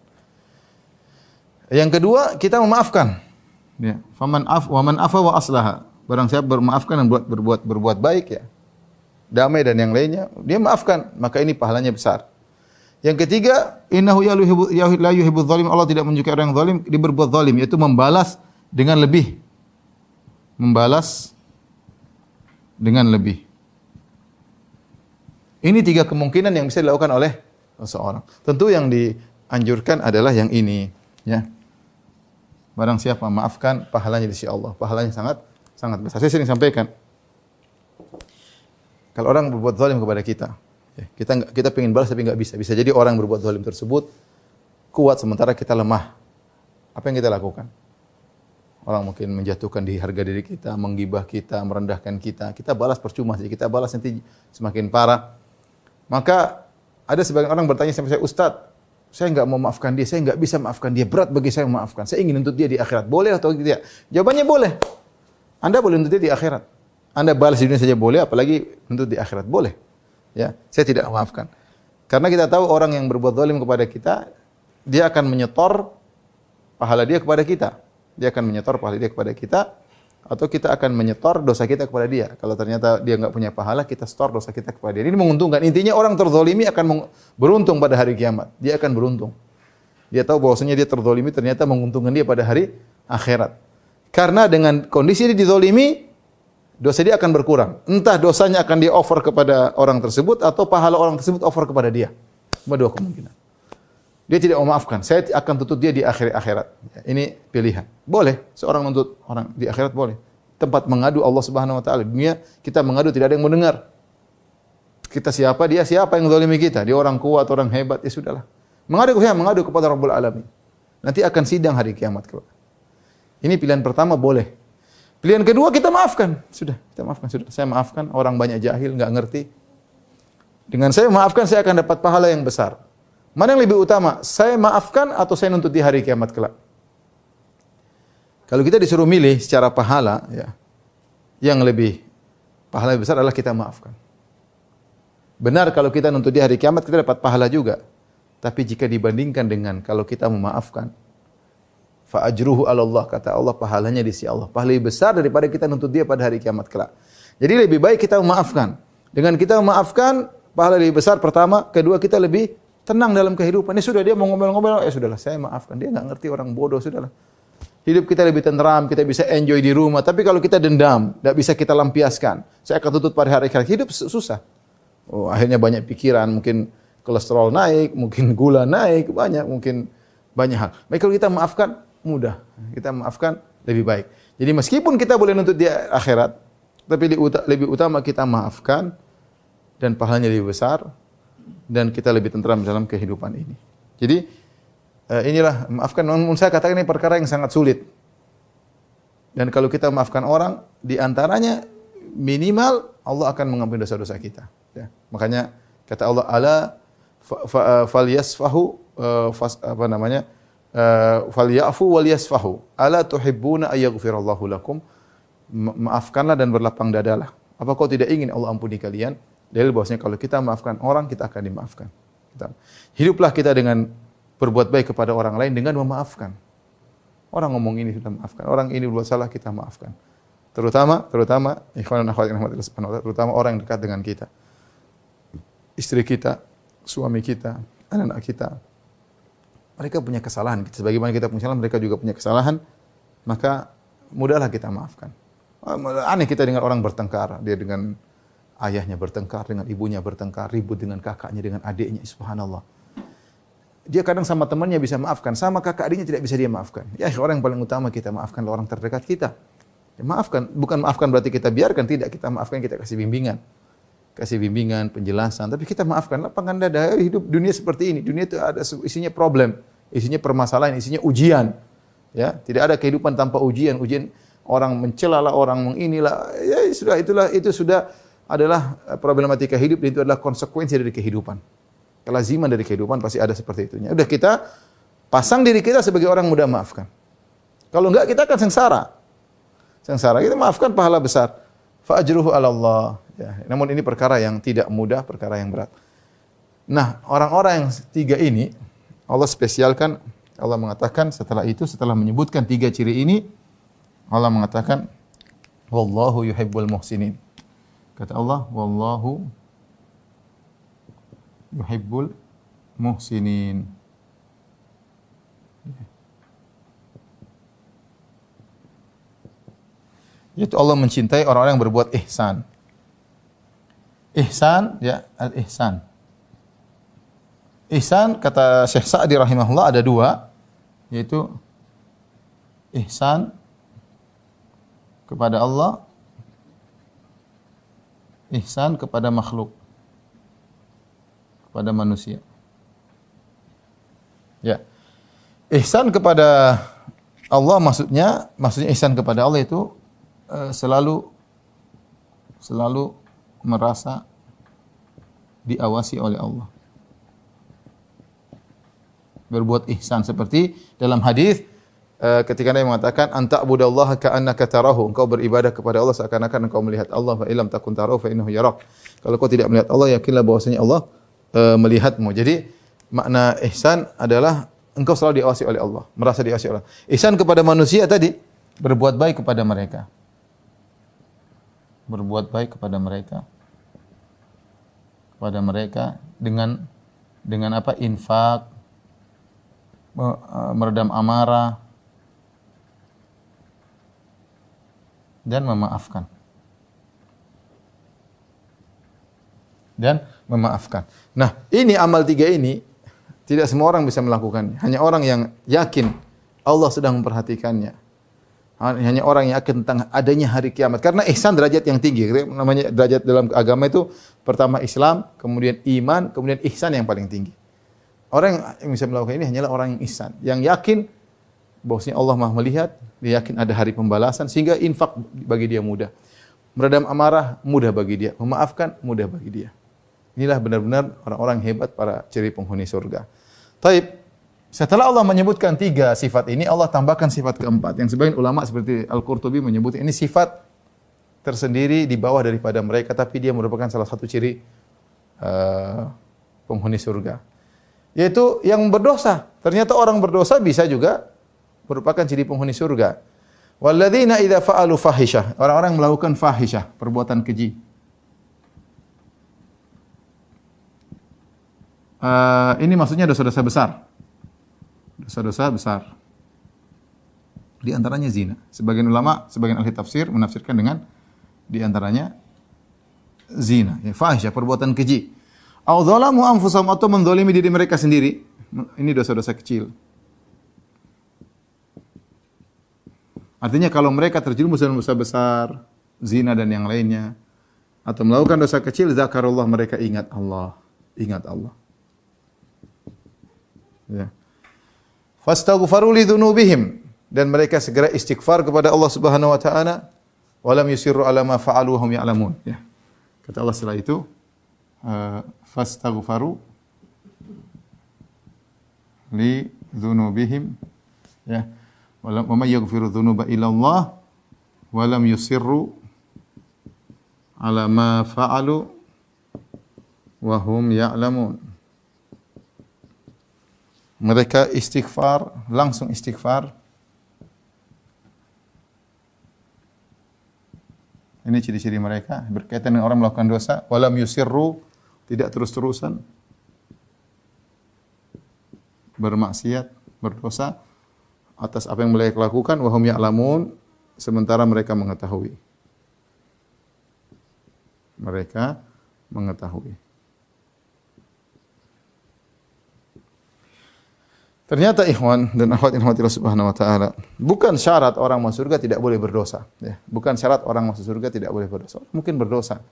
Yang kedua, kita memaafkan. Ya. Faman af wa man afa wa aslaha. Barang siapa bermaafkan dan berbuat berbuat berbuat baik ya. Damai dan yang lainnya, dia maafkan, maka ini pahalanya besar. Yang ketiga, innahu ya la yuhibbu zalim. Allah tidak menyukai orang yang zalim, dia berbuat zalim yaitu membalas dengan lebih. Membalas dengan lebih. Ini tiga kemungkinan yang bisa dilakukan oleh seseorang. Tentu yang dianjurkan adalah yang ini, ya. Barang siapa maafkan, pahalanya di sisi Allah. Pahalanya sangat sangat besar. Saya sering sampaikan. Kalau orang berbuat zalim kepada kita, ya, kita kita pengen balas tapi nggak bisa. Bisa jadi orang berbuat zalim tersebut kuat sementara kita lemah. Apa yang kita lakukan? Orang mungkin menjatuhkan di harga diri kita, menggibah kita, merendahkan kita. Kita balas percuma sih. Kita balas nanti semakin parah. Maka ada sebagian orang bertanya sama saya, Ustadz, saya nggak mau maafkan dia, saya nggak bisa maafkan dia, berat bagi saya memaafkan. Saya ingin untuk dia di akhirat. Boleh atau tidak? Jawabannya boleh. Anda boleh untuk dia di akhirat. Anda balas di dunia saja boleh, apalagi untuk di akhirat boleh. Ya, saya tidak maafkan. Karena kita tahu orang yang berbuat zalim kepada kita, dia akan menyetor pahala dia kepada kita. Dia akan menyetor pahala dia kepada kita, atau kita akan menyetor dosa kita kepada dia. Kalau ternyata dia nggak punya pahala, kita store dosa kita kepada dia. Ini menguntungkan. Intinya orang terzolimi akan beruntung pada hari kiamat. Dia akan beruntung. Dia tahu bahwasanya dia terzolimi ternyata menguntungkan dia pada hari akhirat. Karena dengan kondisi dia dizolimi, dosa dia akan berkurang. Entah dosanya akan dia offer kepada orang tersebut atau pahala orang tersebut offer kepada dia. Cuma dua kemungkinan. Dia tidak memaafkan. Saya akan tuntut dia di akhir akhirat. Ini pilihan. Boleh seorang menuntut orang di akhirat boleh. Tempat mengadu Allah Subhanahu wa taala. Dunia kita mengadu tidak ada yang mendengar. Kita siapa? Dia siapa yang zalimi kita? Dia orang kuat, orang hebat, ya sudahlah. Mengadu ke mengadu kepada Rabbul Alamin. Nanti akan sidang hari kiamat kelak. Ini pilihan pertama boleh. Pilihan kedua kita maafkan. Sudah, kita maafkan sudah. Saya maafkan orang banyak jahil, nggak ngerti. Dengan saya maafkan saya akan dapat pahala yang besar. Mana yang lebih utama? Saya maafkan atau saya nuntut di hari kiamat kelak? Kalau kita disuruh milih secara pahala, ya, yang lebih pahala lebih besar adalah kita maafkan. Benar kalau kita nuntut di hari kiamat kita dapat pahala juga. Tapi jika dibandingkan dengan kalau kita memaafkan, fa ajruhu Allah kata Allah pahalanya di sisi Allah. Pahala lebih besar daripada kita nuntut dia pada hari kiamat kelak. Jadi lebih baik kita memaafkan. Dengan kita memaafkan, pahala lebih besar pertama, kedua kita lebih tenang dalam kehidupan. Ini sudah dia mau ngomel-ngomel, ya sudahlah saya maafkan. Dia nggak ngerti orang bodoh, sudahlah. Hidup kita lebih tenteram, kita bisa enjoy di rumah. Tapi kalau kita dendam, tidak bisa kita lampiaskan. Saya akan tutup pada hari akhir. Hidup susah. Oh, akhirnya banyak pikiran, mungkin kolesterol naik, mungkin gula naik, banyak, mungkin banyak hal. Baik kalau kita maafkan, mudah. Kita maafkan lebih baik. Jadi meskipun kita boleh nuntut di akhirat, tapi lebih utama kita maafkan dan pahalanya lebih besar dan kita lebih tentram dalam kehidupan ini. Jadi uh, inilah maafkan menurut saya katakan ini perkara yang sangat sulit. Dan kalau kita maafkan orang di antaranya minimal Allah akan mengampuni dosa-dosa kita. Ya. Makanya kata Allah ala falyasfahu uh, fas, apa namanya? Uh, falyafu walyasfahu. Ala tuhibbuna ayyaghfirallahu lakum? Maafkanlah dan berlapang dadalah. Apa kau tidak ingin Allah ampuni kalian? Dalil bahwasanya kalau kita maafkan orang, kita akan dimaafkan. Hiduplah kita dengan berbuat baik kepada orang lain dengan memaafkan. Orang ngomong ini kita maafkan, orang ini berbuat salah kita maafkan. Terutama, terutama ikhwan dan akhwat terutama orang yang dekat dengan kita. Istri kita, suami kita, anak-anak kita. Mereka punya kesalahan. Sebagaimana kita punya kesalahan, mereka juga punya kesalahan. Maka mudahlah kita maafkan. Aneh kita dengan orang bertengkar, dia dengan ayahnya bertengkar dengan ibunya bertengkar, ribut dengan kakaknya dengan adiknya, subhanallah. Dia kadang sama temannya bisa maafkan, sama kakak adiknya tidak bisa dia maafkan. Ya, orang yang paling utama kita maafkan orang terdekat kita. Ya, maafkan, bukan maafkan berarti kita biarkan, tidak kita maafkan, kita kasih bimbingan. Kasih bimbingan, penjelasan, tapi kita maafkan. Lapangan dada, hidup dunia seperti ini. Dunia itu ada isinya problem, isinya permasalahan, isinya ujian. Ya, tidak ada kehidupan tanpa ujian. Ujian orang mencela orang menginilah. Ya, sudah itulah itu sudah adalah eh, problematika hidup dan itu adalah konsekuensi dari kehidupan. Kelaziman dari kehidupan pasti ada seperti itunya. Udah kita pasang diri kita sebagai orang mudah maafkan. Kalau enggak kita akan sengsara. Sengsara kita maafkan pahala besar. Fa'ajruhu 'ala Allah. Ya, namun ini perkara yang tidak mudah, perkara yang berat. Nah, orang-orang yang tiga ini Allah spesialkan Allah mengatakan setelah itu setelah menyebutkan tiga ciri ini Allah mengatakan wallahu yuhibbul muhsinin. Kata Allah, wallahu yuhibbul muhsinin. Yaitu Allah mencintai orang-orang yang berbuat ihsan. Ihsan, ya, al-ihsan. Ihsan, kata Syekh Sa'di rahimahullah ada dua, yaitu ihsan kepada Allah ihsan kepada makhluk kepada manusia. Ya. Ihsan kepada Allah maksudnya maksudnya ihsan kepada Allah itu uh, selalu selalu merasa diawasi oleh Allah. Berbuat ihsan seperti dalam hadis ketika Nabi mengatakan anta budallaha ka'annaka tarahu. Engkau beribadah kepada Allah seakan-akan engkau melihat Allah fa illam takun tarahu fa innahu yarak kalau kau tidak melihat Allah yakinlah bahwasanya Allah uh, melihatmu. Jadi makna ihsan adalah engkau selalu diawasi oleh Allah merasa diawasi oleh Allah. Ihsan kepada manusia tadi berbuat baik kepada mereka. Berbuat baik kepada mereka. Kepada mereka dengan dengan apa? Infak meredam amarah dan memaafkan. Dan memaafkan. Nah, ini amal tiga ini tidak semua orang bisa melakukan. Hanya orang yang yakin Allah sedang memperhatikannya. Hanya orang yang yakin tentang adanya hari kiamat. Karena ihsan derajat yang tinggi. Namanya derajat dalam agama itu pertama Islam, kemudian iman, kemudian ihsan yang paling tinggi. Orang yang bisa melakukan ini hanyalah orang yang ihsan. Yang yakin bahwasanya Allah Maha melihat, dia yakin ada hari pembalasan sehingga infak bagi dia mudah. Meredam amarah mudah bagi dia, memaafkan mudah bagi dia. Inilah benar-benar orang-orang hebat para ciri penghuni surga. Taib. Setelah Allah menyebutkan tiga sifat ini, Allah tambahkan sifat keempat. Yang sebagian ulama seperti Al-Qurtubi menyebut ini sifat tersendiri di bawah daripada mereka, tapi dia merupakan salah satu ciri uh, penghuni surga. Yaitu yang berdosa. Ternyata orang berdosa bisa juga merupakan ciri penghuni surga. Walladzina idza fa'alu fahisyah, orang-orang melakukan fahisyah, perbuatan keji. Uh, ini maksudnya dosa-dosa besar. Dosa-dosa besar. Di antaranya zina. Sebagian ulama, sebagian ahli tafsir menafsirkan dengan di antaranya zina, ya, fahisyah, perbuatan keji. Au anfusahum atau mendolimi diri mereka sendiri. Ini dosa-dosa kecil. Artinya kalau mereka terjerumus dalam dosa besar, zina dan yang lainnya, atau melakukan dosa kecil, zakarullah mereka ingat Allah. Ingat Allah. Ya. Fastaghfaru li dzunubihim dan mereka segera istighfar kepada Allah Subhanahu wa taala walam yusirru ala ma fa'alu hum ya'lamun ya. Kata Allah setelah itu uh, li dzunubihim ya. Wa may yaghfiru dzunuba illa Allah walam yusirru ala ma fa'alu wa hum ya'lamun. Mereka istighfar, langsung istighfar. Ini ciri-ciri mereka berkaitan dengan orang melakukan dosa, walam yusirru, tidak terus-terusan. Bermaksiat, berdosa atas apa yang mereka lakukan wahum ya'lamun sementara mereka mengetahui. Mereka mengetahui. Ternyata ikhwan dan akhwat yang Allah Subhanahu wa taala, bukan syarat orang masuk surga tidak boleh berdosa, ya. Bukan syarat orang masuk surga tidak boleh berdosa. Mungkin berdosa.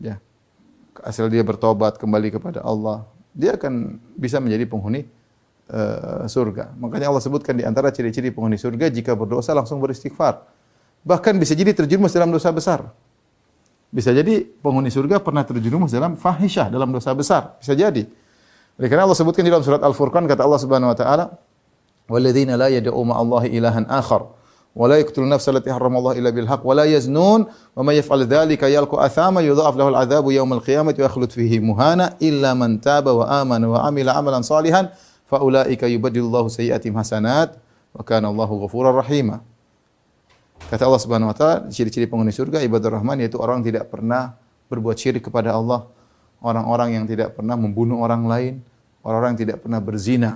Ya. Asal dia bertobat kembali kepada Allah, dia akan bisa menjadi penghuni uh, surga. Makanya Allah sebutkan di antara ciri-ciri penghuni surga jika berdosa langsung beristighfar. Bahkan bisa jadi terjerumus dalam dosa besar. Bisa jadi penghuni surga pernah terjerumus dalam fahisyah, dalam dosa besar. Bisa jadi. Oleh karena Allah sebutkan di dalam surat Al-Furqan kata Allah Subhanahu wa taala, "Walladzina la yad'u ma'allahi ilahan akhar wa la yaqtulun nafsa allati harrama Allah illa bil haqq wa la yaznun wa may yaf'al dzalika yalqa athama yudha'af lahu al-'adzabu yawm al-qiyamati wa yakhlud fihi muhana illa man taba wa amana wa 'amila 'amalan salihan fa ulaika yubaddilu Allahu sayyi'atihim hasanat wa kana Allahu ghafurar rahima." Kata Allah Subhanahu wa taala, ciri-ciri penghuni surga ibadur rahman yaitu orang tidak pernah berbuat syirik kepada Allah orang-orang yang tidak pernah membunuh orang lain, orang-orang yang tidak pernah berzina.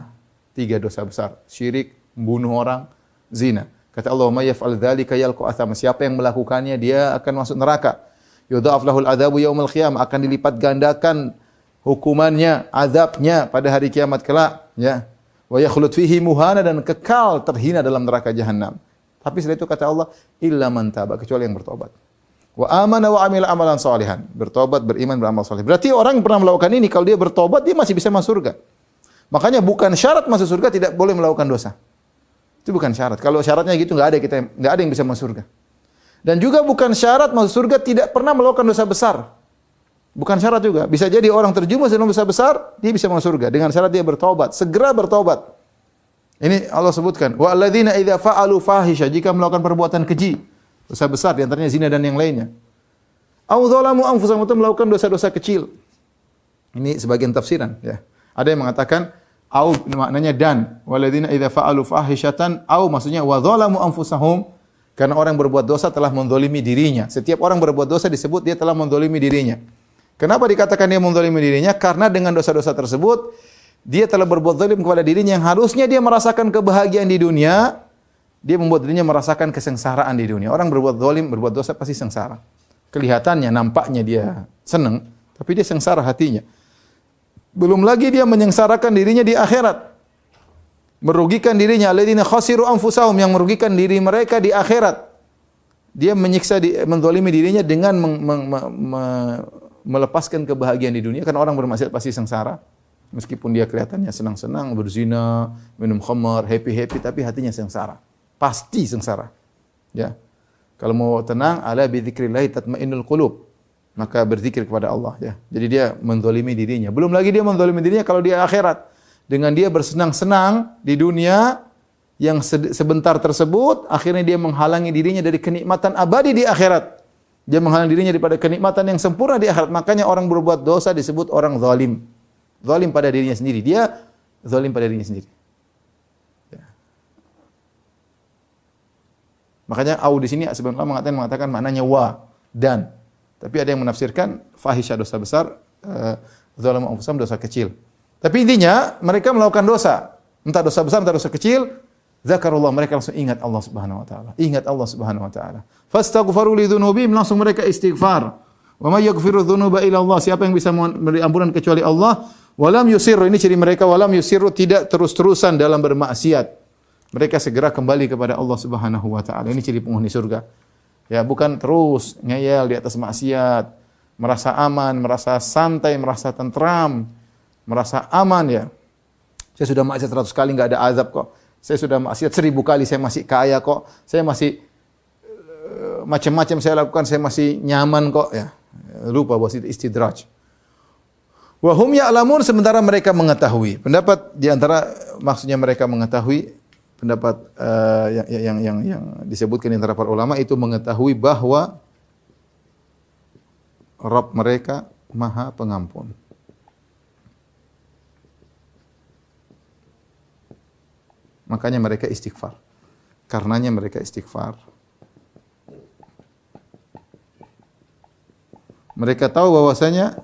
Tiga dosa besar, syirik, membunuh orang, zina. Kata Allah, "May yaf'al dzalika yalqa athama." Siapa yang melakukannya, dia akan masuk neraka. Yudha'af lahul adzabu yaumil qiyamah, akan dilipat gandakan hukumannya, azabnya pada hari kiamat kelak, ya. Wa yakhlud fihi muhana dan kekal terhina dalam neraka jahanam. Tapi setelah itu kata Allah, illa man kecuali yang bertobat. Wa amana wa amila amalan salihan. Bertobat, beriman, beramal saleh. Berarti orang yang pernah melakukan ini kalau dia bertobat dia masih bisa masuk surga. Makanya bukan syarat masuk surga tidak boleh melakukan dosa. Itu bukan syarat. Kalau syaratnya gitu nggak ada kita nggak ada yang bisa masuk surga. Dan juga bukan syarat masuk surga tidak pernah melakukan dosa besar. Bukan syarat juga. Bisa jadi orang terjumus dalam dosa besar, dia bisa masuk surga dengan syarat dia bertobat, segera bertobat. Ini Allah sebutkan, wa alladzina idza fa'alu fahisha jika melakukan perbuatan keji, Dosa besar di antaranya zina dan yang lainnya. Au dzalamu anfusahum atau melakukan dosa-dosa kecil. Ini sebagian tafsiran ya. Ada yang mengatakan au maknanya dan waladina idza fa'alu fahishatan au maksudnya wa dzalamu anfusahum karena orang berbuat dosa telah mendolimi dirinya. Setiap orang berbuat dosa disebut dia telah mendolimi dirinya. Kenapa dikatakan dia mendolimi dirinya? Karena dengan dosa-dosa tersebut dia telah berbuat zalim kepada dirinya yang harusnya dia merasakan kebahagiaan di dunia, dia membuat dirinya merasakan kesengsaraan di dunia. Orang berbuat zalim, berbuat dosa pasti sengsara. Kelihatannya, nampaknya dia senang, Tapi dia sengsara hatinya. Belum lagi dia menyengsarakan dirinya di akhirat. Merugikan dirinya alladzina khasiru anfusahum yang merugikan diri mereka di akhirat. Dia menyiksa di, menzalimi dirinya dengan meng, meng, me, me, melepaskan kebahagiaan di dunia karena orang bermaksiat pasti sengsara. Meskipun dia kelihatannya senang-senang berzina, minum khamar, happy-happy tapi hatinya sengsara. Pasti sengsara. Ya. Kalau mau tenang, ala bi dzikrillah tatmainnul qulub. Maka berzikir kepada Allah ya. Jadi dia menzalimi dirinya. Belum lagi dia menzalimi dirinya kalau dia akhirat. Dengan dia bersenang-senang di dunia yang sebentar tersebut, akhirnya dia menghalangi dirinya dari kenikmatan abadi di akhirat. Dia menghalangi dirinya daripada kenikmatan yang sempurna di akhirat. Makanya orang berbuat dosa disebut orang zalim. Zalim pada dirinya sendiri. Dia zalim pada dirinya sendiri. Makanya au di sini sebenarnya mengatakan mengatakan maknanya wa dan. Tapi ada yang menafsirkan fahisha dosa besar, uh, zalam anfusam dosa kecil. Tapi intinya mereka melakukan dosa, entah dosa besar entah dosa kecil, zakarullah mereka langsung ingat Allah Subhanahu wa taala. Ingat Allah Subhanahu wa taala. Fastaghfiru li dzunubihim langsung mereka istighfar. Wa may yaghfiru dzunuba illa Allah. Siapa yang bisa memberi ampunan kecuali Allah? Walam yusirru ini ciri mereka walam yusirru tidak terus-terusan dalam bermaksiat mereka segera kembali kepada Allah Subhanahu wa taala. Ini ciri penghuni surga. Ya, bukan terus ngeyel di atas maksiat, merasa aman, merasa santai, merasa tentram, merasa aman ya. Saya sudah maksiat 100 kali nggak ada azab kok. Saya sudah maksiat seribu kali saya masih kaya kok. Saya masih uh, macam-macam saya lakukan saya masih nyaman kok ya. Lupa bahwa itu istidraj. Wahum ya'lamun sementara mereka mengetahui. Pendapat di antara maksudnya mereka mengetahui pendapat uh, yang, yang yang yang disebutkan di antara para ulama itu mengetahui bahwa Rabb mereka Maha Pengampun. Makanya mereka istighfar. Karenanya mereka istighfar. Mereka tahu bahwasanya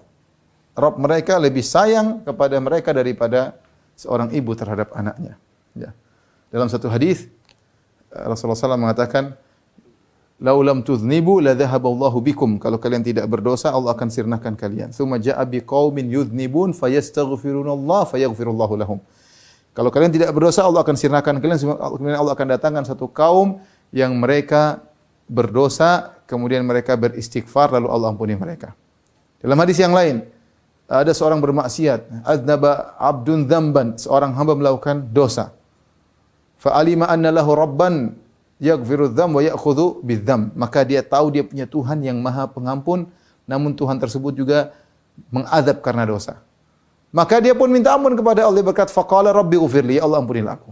Rabb mereka lebih sayang kepada mereka daripada seorang ibu terhadap anaknya. Ya. Dalam satu hadis eh, Rasulullah SAW mengatakan, "Laulam tuznibu la Allahu bikum." Kalau kalian tidak berdosa, Allah akan sirnakan kalian. Tsumma ja'a biqaumin yudhnibun fayastaghfirunallah fayaghfirullahu lahum. Kalau kalian tidak berdosa, Allah akan sirnakan kalian. Kemudian Allah akan datangkan satu kaum yang mereka berdosa, kemudian mereka beristighfar, lalu Allah ampuni mereka. Dalam hadis yang lain, ada seorang bermaksiat, adnaba abdun dzamban, seorang hamba melakukan dosa. Fa alima anna lahu rabban yaghfiru wa ya'khudhu bidzam. Maka dia tahu dia punya Tuhan yang Maha Pengampun namun Tuhan tersebut juga mengadab karena dosa maka dia pun minta ampun kepada Allah berkat faqala rabbi ghfirli ya Allah ampunilah aku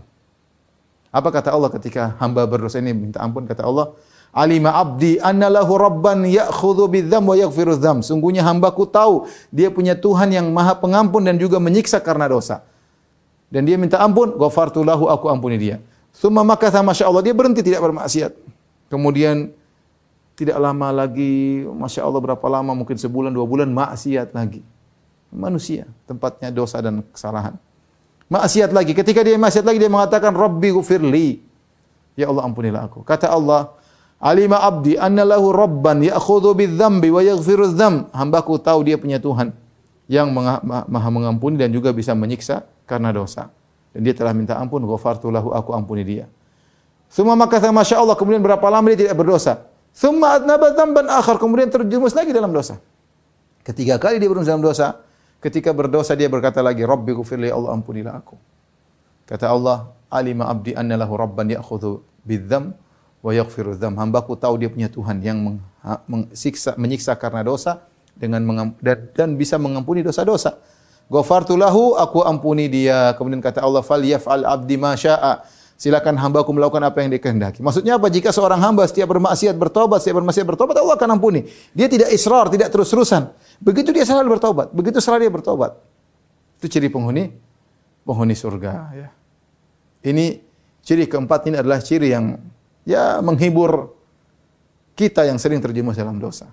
apa kata Allah ketika hamba berdosa ini minta ampun kata Allah Alima abdi anna lahu rabban ya'khudhu bidzam wa yaghfiru dzam. Sungguhnya hambaku tahu dia punya Tuhan yang Maha Pengampun dan juga menyiksa karena dosa dan dia minta ampun, ghafartu lahu aku ampuni dia. Summa masya Allah dia berhenti tidak bermaksiat. Kemudian tidak lama lagi, masya Allah berapa lama mungkin sebulan dua bulan maksiat lagi. Manusia tempatnya dosa dan kesalahan. Maksiat lagi. Ketika dia maksiat lagi dia mengatakan Rabbi gufirli. Ya Allah ampunilah aku. Kata Allah, Alima abdi anna lahu rabban ya'khudhu bidzambi wa yaghfiru dzam. Hambaku tahu dia punya Tuhan yang maha mengampuni dan juga bisa menyiksa karena dosa. Dan dia telah minta ampun, ghafartu lahu, aku ampuni dia. Semua maka Masya Allah, kemudian berapa lama dia tidak berdosa. Semua adnaba dzamban akhar, kemudian terjumus lagi dalam dosa. Ketiga kali dia berdosa dalam dosa, ketika berdosa dia berkata lagi, Rabbi gufirli Allah ampunilah aku. Kata Allah, alima abdi anna lahu rabban ya'khudhu bidzam wa yaghfiru dzam. Hambaku tahu dia punya Tuhan yang mengsiksa, menyiksa karena dosa dengan dan, dan bisa mengampuni dosa-dosa. Ghafartu lahu, aku ampuni dia. Kemudian kata Allah, "Fal yaf'al abdi ma syaa." Silakan hambaku melakukan apa yang dikehendaki. Maksudnya apa? Jika seorang hamba setiap bermaksiat bertobat, setiap bermaksiat bertobat, Allah akan ampuni. Dia tidak israr, tidak terus-terusan. Begitu dia selalu bertobat, begitu selalu dia bertobat. Itu ciri penghuni penghuni surga ya. Ini ciri keempat ini adalah ciri yang ya menghibur kita yang sering terjerumus dalam dosa.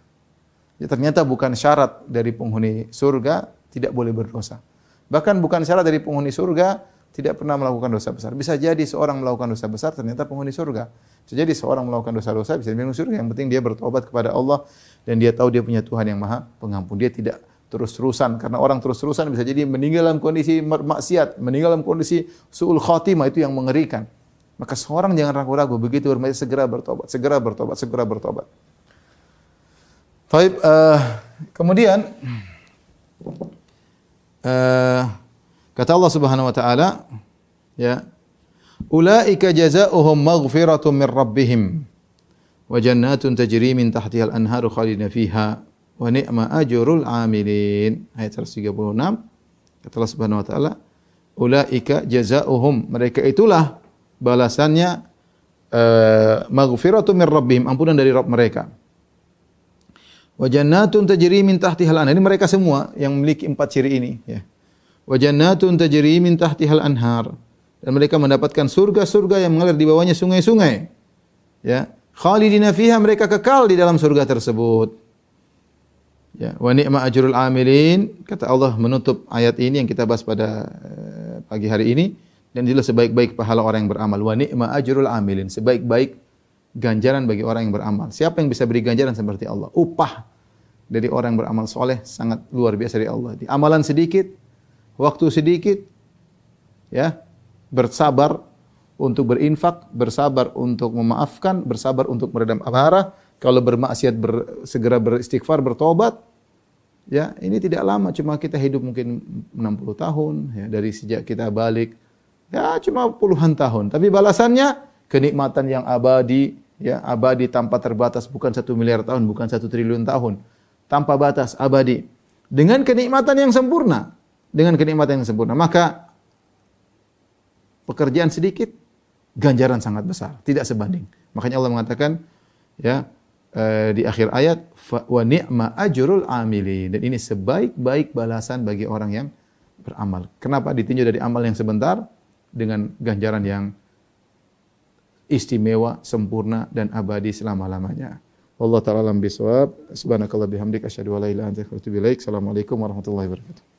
Ya ternyata bukan syarat dari penghuni surga tidak boleh berdosa. Bahkan bukan syarat dari penghuni surga tidak pernah melakukan dosa besar. Bisa jadi seorang melakukan dosa besar ternyata penghuni surga. Bisa jadi seorang melakukan dosa-dosa bisa dibilang surga. Yang penting dia bertobat kepada Allah dan dia tahu dia punya Tuhan yang Maha Pengampun. Dia tidak terus-terusan karena orang terus-terusan bisa jadi meninggal dalam kondisi maksiat, meninggal dalam kondisi suul khatimah itu yang mengerikan. Maka seorang jangan ragu-ragu begitu bermaksiat segera bertobat, segera bertobat, segera bertobat. Taib, uh, kemudian uh, kata Allah Subhanahu wa taala ya ulaika jazaohum maghfiratun min rabbihim wa jannatun tajri min tahtiha al-anharu khalidina fiha wa ni'ma ajrul amilin ayat 136 kata Allah Subhanahu wa taala ulaika jazaohum mereka itulah balasannya uh, maghfiratun min rabbihim ampunan dari Rabb mereka Wa jannatun tajri min tahtihal anhar. Ini mereka semua yang memiliki empat ciri ini ya. Wa jannatun tajri min tahtihal anhar. Dan mereka mendapatkan surga-surga yang mengalir di bawahnya sungai-sungai. Ya. Khalidina fiha mereka kekal di dalam surga tersebut. Ya, wa ni'ma ajrul amilin kata Allah menutup ayat ini yang kita bahas pada uh, pagi hari ini dan inilah sebaik-baik pahala orang yang beramal. Wa ni'ma ajrul amilin, sebaik-baik ganjaran bagi orang yang beramal. Siapa yang bisa beri ganjaran seperti Allah? Upah dari orang yang beramal soleh sangat luar biasa dari Allah. Di amalan sedikit, waktu sedikit, ya bersabar untuk berinfak, bersabar untuk memaafkan, bersabar untuk meredam amarah. Kalau bermaksiat ber, segera beristighfar, bertobat. Ya, ini tidak lama, cuma kita hidup mungkin 60 tahun ya dari sejak kita balik. Ya, cuma puluhan tahun, tapi balasannya kenikmatan yang abadi, ya abadi tanpa terbatas bukan satu miliar tahun bukan satu triliun tahun tanpa batas abadi dengan kenikmatan yang sempurna dengan kenikmatan yang sempurna maka pekerjaan sedikit ganjaran sangat besar tidak sebanding makanya Allah mengatakan ya eh, di akhir ayat wa ni'ma ajrul amili dan ini sebaik-baik balasan bagi orang yang beramal kenapa ditinjau dari amal yang sebentar dengan ganjaran yang istimewa, sempurna dan abadi selama-lamanya. Allah taala alam bisawab. Subhanakallah bihamdik asyhadu an la ilaha illa anta astaghfiruka wa atubu. Assalamualaikum warahmatullahi wabarakatuh.